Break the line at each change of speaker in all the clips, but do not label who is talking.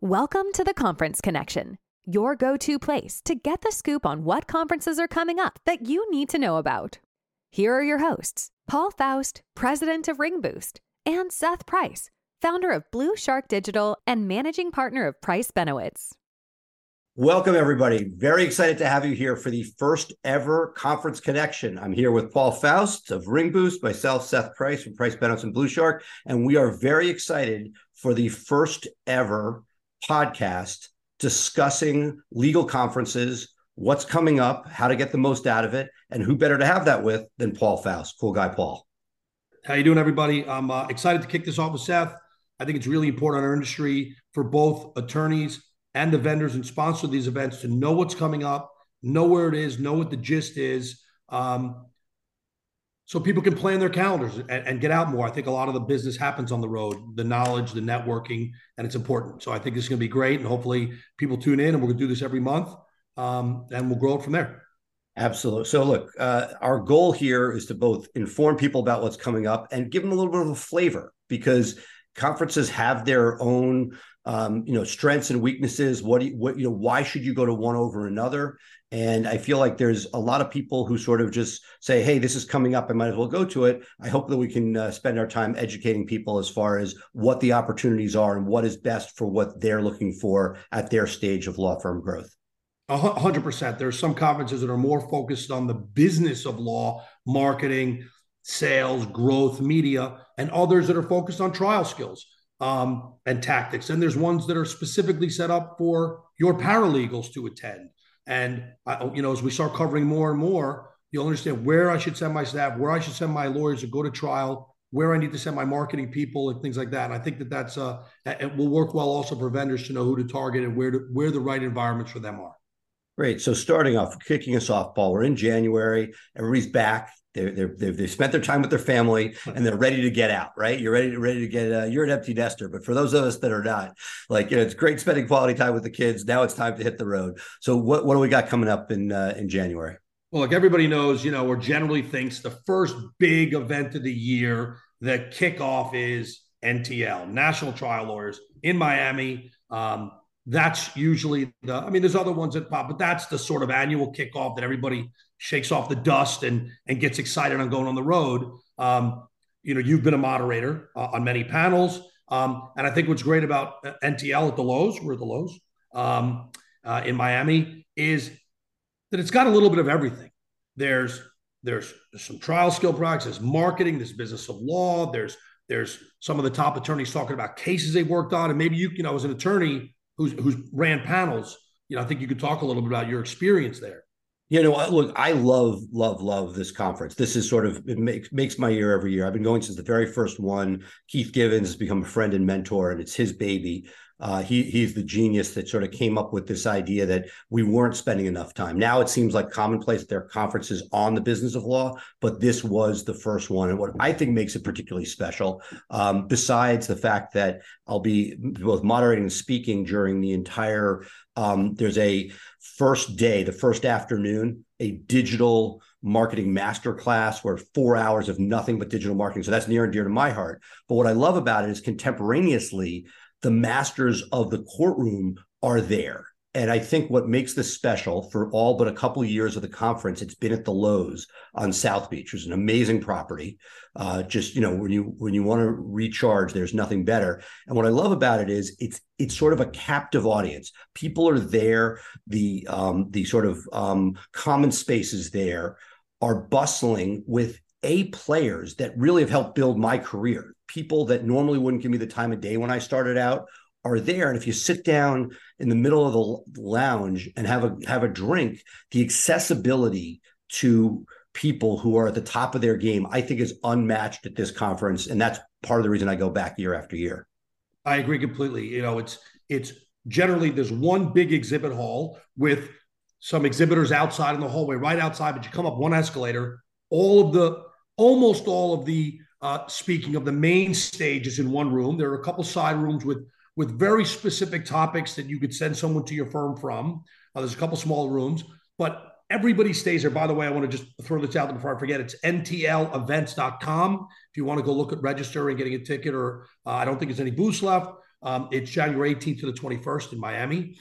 Welcome to the Conference Connection, your go to place to get the scoop on what conferences are coming up that you need to know about. Here are your hosts Paul Faust, president of RingBoost, and Seth Price, founder of Blue Shark Digital and managing partner of Price Benowitz.
Welcome, everybody. Very excited to have you here for the first ever conference connection. I'm here with Paul Faust of RingBoost, myself, Seth Price from Price Benowitz and Blue Shark, and we are very excited for the first ever podcast discussing legal conferences, what's coming up, how to get the most out of it, and who better to have that with than Paul Faust, cool guy Paul.
How you doing, everybody? I'm uh, excited to kick this off with Seth. I think it's really important in our industry for both attorneys and the vendors and sponsors of these events to know what's coming up, know where it is, know what the gist is, um, so people can plan their calendars and, and, get out more. I think a lot of the business happens on the road, the knowledge, the networking, and it's important. So I think this is going to be great, and hopefully people tune in, and we're going to do this every month, um, and we'll grow it from there.
Absolutely. So, look, uh, our goal here is to both inform people about what's coming up and give them a little bit of a flavor because conferences have their own um, you know strengths and weaknesses. What you, what you know why should you go to one over another? And i feel like there's a lot of people who sort of just say hey this is coming up. I might as well go to it. I hope that we can uh, spend our time educating people as far as what the opportunities are and what is best for what they're looking for at their stage of law firm growth.
Hundred percent. There are some conferences that are more focused on the business of law, marketing, sales, growth, media, and others that are focused on trial skills um, and tactics. And there's ones that are specifically set up for your paralegals to attend. And I, you know, as we start covering more and more, you'll understand where I should send my staff, where I should send my lawyers to go to trial, where I need to send my marketing people, and things like that. And I think that that's uh, it will work well also for vendors to know who to target and where to, where the right environments for them are.
Great. So starting off, kicking us off, Paul. We're in January. Everybody's back. They're, they're, they've, they've spent their time with their family and they're ready to get out, right? You're ready, ready to get, uh, you're an empty nester. But for those of us that are not, like, you know, it's great spending quality time with the kids. Now it's time to hit the road. So what, what do we got coming up in, uh, in January?
Well, like everybody knows, you know, or generally thinks the first big event of the year, the kickoff is NTL, National Trial Lawyers in Miami. Um, that's usually the i mean there's other ones that pop but that's the sort of annual kickoff that everybody shakes off the dust and and gets excited on going on the road um, you know you've been a moderator uh, on many panels. Um, and i think what's great about uh, ntl at the Loews we're at the Loews um, uh, in miami is that it's got a little bit of everything. There's there's, some trial skill products there's marketing there's business of law there's there's some of the top attorneys talking about cases they've worked on. And maybe you you know as an attorney who's who's ran panels, you know, I think you could talk a little bit about your experience there.
You know, look, I love, love, love this conference. This is sort of it makes makes my year every year. I've been going since the very first one. Keith Givens has become a friend and mentor, and it's his baby. Uh, he he's the genius that sort of came up with this idea that we weren't spending enough time. Now it seems like commonplace that there are conferences on the business of law, but this was the first one. And what I think makes it particularly special, um, besides the fact that I'll be both moderating and speaking during the entire. Um, there's a first day, the first afternoon, a digital marketing masterclass where four hours of nothing but digital marketing. So that's near and dear to my heart. But what I love about it is contemporaneously the masters of the courtroom are there. And I think what makes this special for all but a couple of years of the conference, it's been at the Loews on South Beach, which is an amazing property. Uh, just you know, when you when you want to recharge, there's nothing better. And what I love about it is it's it's sort of a captive audience. People are there. The um, the sort of um, common spaces there are bustling with a players that really have helped build my career people that normally wouldn't give me the time of day when I started out are there. And if you sit down in the middle of the lounge and have a have a drink, the accessibility to people who are at the top of their game, I think is unmatched at this conference. And that's part of the reason I go back year after year.
I agree completely. You know, it's it's generally there's one big exhibit hall with some exhibitors outside in the hallway, right outside, but you come up one escalator, all of the almost all of the uh, speaking of the main stage is in one room. There are a couple side rooms with with very specific topics that you could send someone to your firm from. Uh, there's a couple small rooms, but everybody stays there. By the way, I want to just throw this out there before I forget. It's ntlevents.com. If you want to go look at register and getting a ticket, or uh, I don't think there's any booths left. Um, it's January 18th to the 21st in Miami.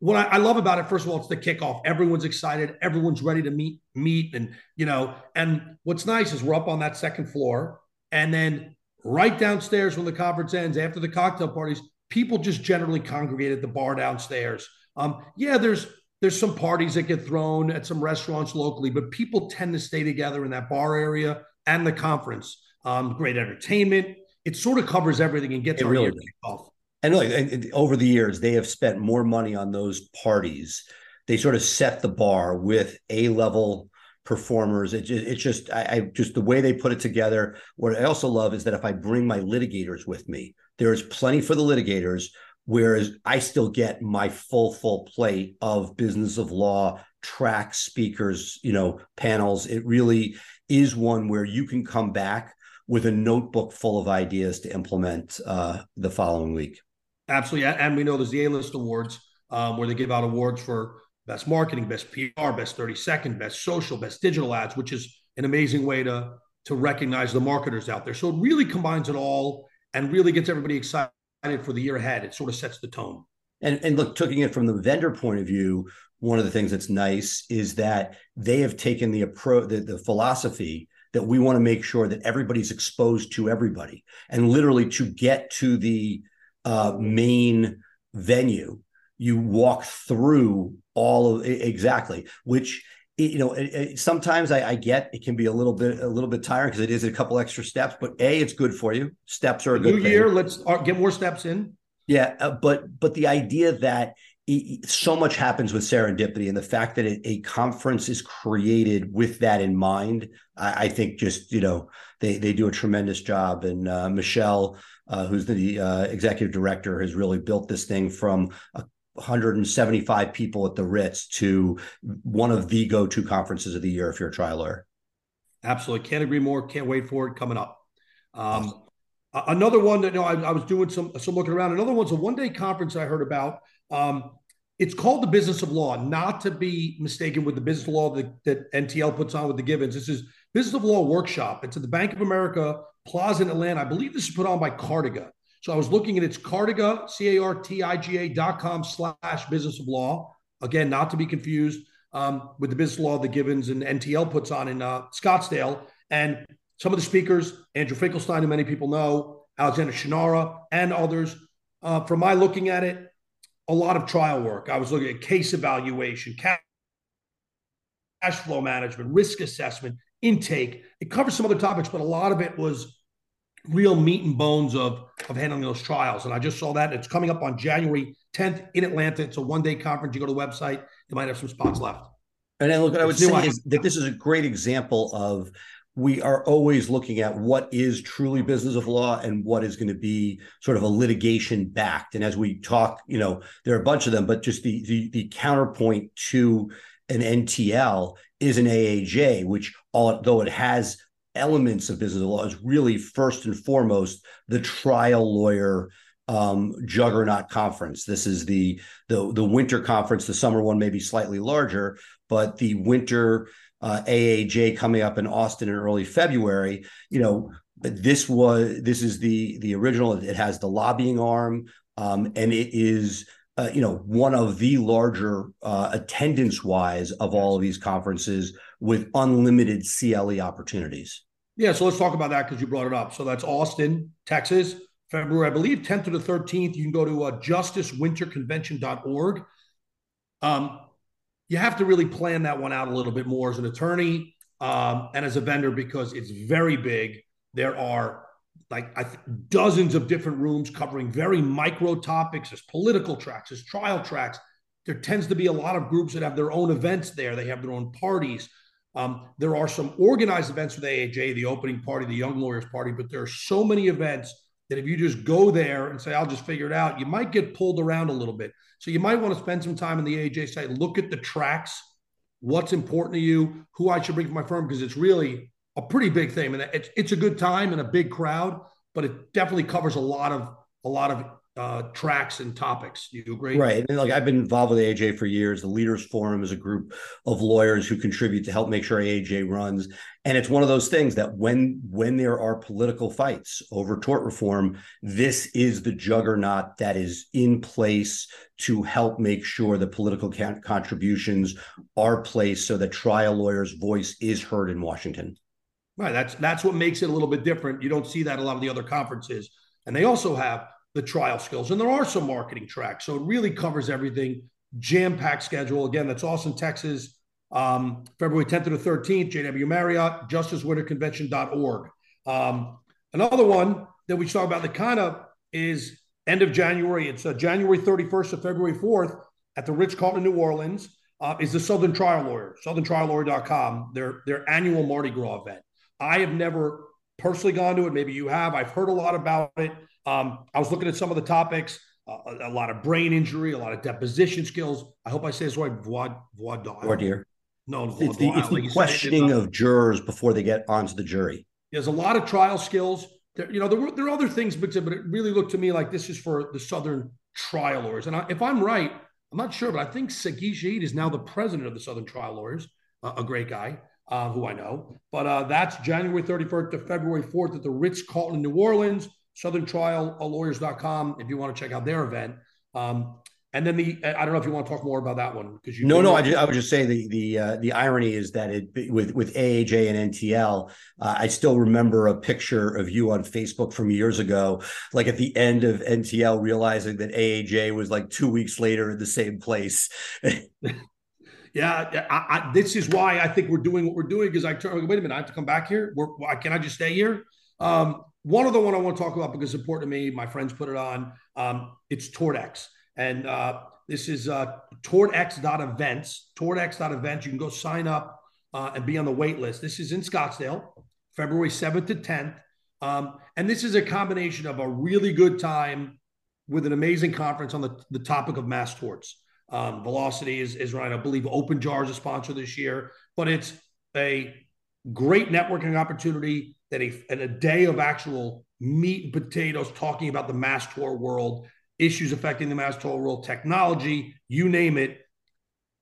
What I, I, love about it, first of all, it's the kickoff. Everyone's excited. Everyone's ready to meet, meet, and you know. And what's nice is we're up on that second floor, and then right downstairs when the conference ends, after the cocktail parties, people just generally congregate at the bar downstairs. Um, yeah, there's there's some parties that get thrown at some restaurants locally, but people tend to stay together in that bar area and the conference. Um, great entertainment. It sort of covers everything and gets it really off.
And look, and over the years, they have spent more money on those parties. They sort of set the bar with a level performers. It, it's just, I, I, just the way they put it together. What I also love is that if I bring my litigators with me, there's plenty for the litigators. Whereas I still get my full full plate of business of law track speakers, you know, panels. It really is one where you can come back with a notebook full of ideas to implement uh, the following week.
Absolutely. And we know there's the A list awards um, where they give out awards for best marketing, best PR, best 30 second, best social, best digital ads, which is an amazing way to, to recognize the marketers out there. So it really combines it all and really gets everybody excited for the year ahead. It sort of sets the tone.
And, and look, taking it from the vendor point of view, one of the things that's nice is that they have taken the approach, the, the philosophy that we want to make sure that everybody's exposed to everybody, and literally to get to the uh, main venue, you walk through all of exactly which you know it, it, sometimes I, I, get it can be a little bit a little bit tiring because it is a couple extra steps but a it's good for you. Steps are a good
new year let's uh, get more steps in.
Yeah uh, but but the idea that so much happens with serendipity and the fact that a conference is created with that in mind I, I, think just you know they they do a tremendous job. And uh, michelle uh, who's the uh, executive director has really built this thing from a 175 people at the ritz to one of the go-to conferences of the year if you're a trial lawyer
absolutely can't agree more can't wait for it coming up um, awesome. another one that you know I, I was doing some some looking around another one's a one-day conference i heard about um, it's called the business of law, not to be mistaken with the business of law that, that NTL puts on with the Givens. This is business of law workshop. It's at the Bank of America Plaza in Atlanta. I believe this is put on by Cartiga. So I was looking at it's Cartiga, C-A-R-T-I-G-A dot com slash business of law. Again, not to be confused um, with the business law the Givens and NTL puts on in uh, Scottsdale. And some of the speakers, Andrew Finkelstein, who many people know, Alexander Shunnarah, and others. Uh, from my looking at it, a lot of trial work. I was looking at case evaluation, cash flow management, risk assessment, intake. It covers some other topics, but a lot of it was real meat and bones of, of handling those trials. And I just saw that. It's coming up on January 10th in Atlanta. It's a one day conference. You go to the website, they might have some spots left.
And then look, what I would say is that this is a great example of we are always looking at what is truly business of law and what is going to be sort of a litigation backed. And as we talk, you know, there are a bunch of them, but just the the, the counterpoint to an NTL is an AAJ, which although it has elements of business law, is really first and foremost the trial lawyer um, juggernaut conference. This is the the the winter conference. The summer one may be slightly larger, but the winter uh, AAJ coming up in Austin in early February. You know, this was this is the the original. It has the lobbying arm, um, and it is. Uh, you know, one of the larger uh, attendance wise of all of these conferences with unlimited CLE opportunities.
Yeah, so let's talk about that because you brought it up. So that's Austin, Texas, February, I believe, 10th to the 13th. You can go to uh, justicewinterconvention.org. Um, you have to really plan that one out a little bit more as an attorney um, and as a vendor because it's very big. There are like th- dozens of different rooms covering very micro topics. There's political tracks, there's trial tracks. There tends to be a lot of groups that have their own events there. They have their own parties. Um, there are some organized events with AAJ, the opening party, the Young Lawyers Party, but there are so many events that if you just go there and say, I'll just figure it out, you might get pulled around a little bit. So you might want to spend some time in the AJ site, look at the tracks, what's important to you, who I should bring to my firm, because it's really a pretty big thing. And it's, it's a good time and a big crowd, but it definitely covers a lot of a lot of uh, tracks and topics. Do you agree?
Right. And like I've been involved with AJ for years. The Leaders Forum is a group of lawyers who contribute to help make sure AJ runs. And it's one of those things that when when there are political fights over tort reform, this is the juggernaut that is in place to help make sure the political contributions are placed so that trial lawyers' voice is heard in Washington.
Right. That's that's what makes it a little bit different. You don't see that a lot of the other conferences. And they also have the trial skills. And there are some marketing tracks. So it really covers everything. Jam packed schedule. Again, that's Austin, Texas, um, February 10th to the 13th, JW Marriott, justicewinterconvention.org. Um, another one that we talk about the kind of is end of January. It's uh, January 31st to February 4th at the Ritz Carlton, New Orleans. Uh, is the Southern Trial Lawyer, southerntriallawyer.com, their, their annual Mardi Gras event. I have never personally gone to it. Maybe you have. I've heard a lot about it. Um, I was looking at some of the topics, uh, a, a, lot of brain injury, a lot of deposition skills. I hope I say this right. Void, void,
voir dire.
No,
it's the, it's the questioning it, of jurors before they get onto the jury.
There's a lot of trial skills. There, you know, there were there are other things, but but it really looked to me like this is for the Southern trial lawyers. And I, if I'm right, I'm not sure, but I think Sagi Shahid is now the president of the Southern Trial Lawyers, uh, a great guy uh, who I know. But uh, that's January 31st to February 4th at the Ritz Carlton, New Orleans. SouthernTrialLawyers.com if you want to check out their event. Um, and then the I don't know if you want to talk more about that one because you
no no I, just, I would just say the the uh, the irony is that it with with AAJ and NTL uh, I still remember a picture of you on Facebook from years ago like at the end of NTL realizing that AAJ was like two weeks later in the same place.
yeah, I, I, this is why I think we're doing what we're doing because I turn wait a minute I have to come back here. We're, can I just stay here? Um, one other one I want to talk about because it's important to me. My friends put it on. Um, it's TortX. And uh, this is uh, tortx.events. Tortx.events. You can go sign up uh, and be on the wait list. This is in Scottsdale, February 7th to 10th. Um, and this is a combination of a really good time with an amazing conference on the, the topic of mass torts. Um, Velocity is, is right. I believe Open Jar is a sponsor this year, but it's a great networking opportunity that a, and a day of actual meat and potatoes talking about the mass tort world, issues affecting the mass tort world, technology, you name it.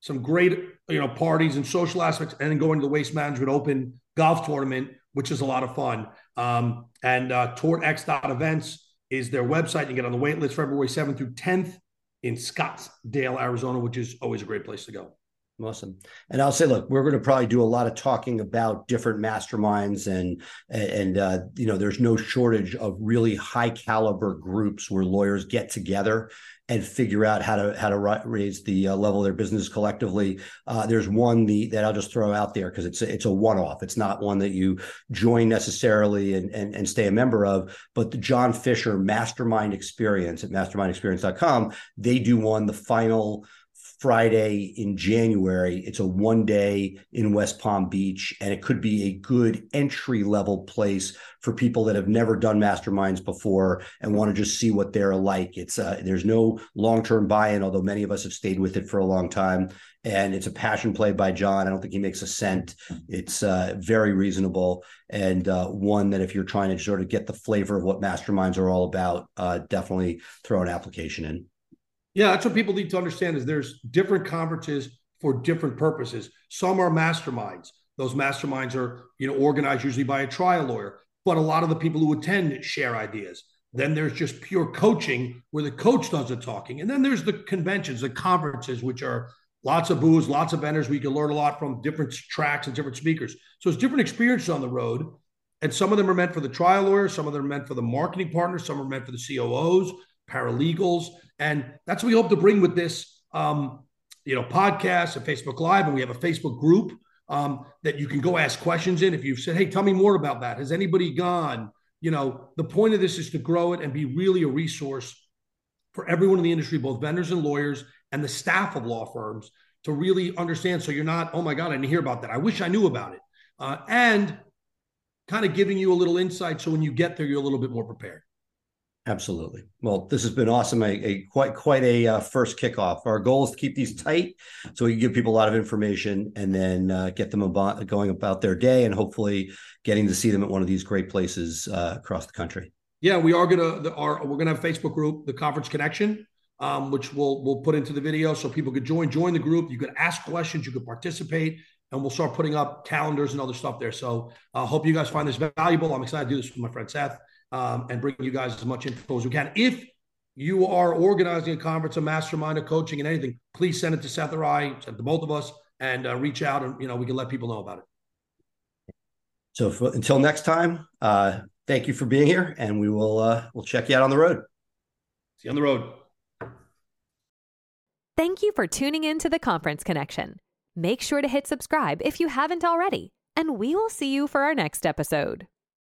Some great, you know, parties and social aspects, and then going to the Waste Management Open golf tournament, which is a lot of fun. Um, and uh, TortX.events is their website. You get on the wait list February 7th through 10th in Scottsdale, Arizona, which is always a great place to go.
Awesome. And I'll say, look, we're going to probably do a lot of talking about different masterminds, and and uh, you know, there's no shortage of really high caliber groups where lawyers get together and figure out how to how to raise the uh, level of their business collectively. Uh, there's one the that I'll just throw out there because it's a, it's a one off. It's not one that you join necessarily and, and and stay a member of. But the John Fisher Mastermind Experience at mastermindexperience.com, they do one the final Friday in January. It's a one day in West Palm Beach, and it could be a good entry level place for people that have never done masterminds before and want to just see what they're like. It's uh, there's no long term buy in, although many of us have stayed with it for a long time. And it's a passion play by John. I don't think he makes a cent. It's uh, very reasonable and uh, one that if you're trying to sort of get the flavor of what masterminds are all about, uh, definitely throw an application in.
Yeah, that's what people need to understand is there's different conferences for different purposes. Some are masterminds. Those masterminds are, you know, organized usually by a trial lawyer, but a lot of the people who attend share ideas. Then there's just pure coaching where the coach does the talking. And then there's the conventions, the conferences, which are lots of booths, lots of vendors. We can learn a lot from different tracks and different speakers. So it's different experiences on the road. And some of them are meant for the trial lawyer, some of them are meant for the marketing partners, some are meant for the COOs, paralegals. And that's what we hope to bring with this, um, you know, podcast and Facebook Live. And we have a Facebook group um, that you can go ask questions in. If you've said, hey, tell me more about that. Has anybody gone? You know, the point of this is to grow it and be really a resource for everyone in the industry, both vendors and lawyers and the staff of law firms to really understand. So you're not, oh my God, I didn't hear about that. I wish I knew about it. Uh, and kind of giving you a little insight so when you get there, you're a little bit more prepared.
Absolutely. Well, this has been awesome. A, a quite quite a uh, first kickoff. Our goal is to keep these tight, so we can give people a lot of information and then uh, get them about going about their day, and hopefully getting to see them at one of these great places uh, across the country.
Yeah, we are gonna the, our we're gonna have Facebook group, the Conference Connection, um, which we'll we'll put into the video so people could join. Join the group. You could ask questions. You could participate, and we'll start putting up calendars and other stuff there. So I uh, hope you guys find this valuable. I'm excited to do this with my friend Seth um, and bring you guys as much info as we can. If you are organizing a conference, a mastermind, a coaching, and anything, please send it to Seth or I, send it to both of us, and uh, reach out, and you know we can let people know about it.
So for, until next time, uh, thank you for being here, and we will uh, we'll check you out on the road.
See you on the road.
Thank you for tuning in to the Conference Connection. Make sure to hit subscribe if you haven't already, and we will see you for our next episode.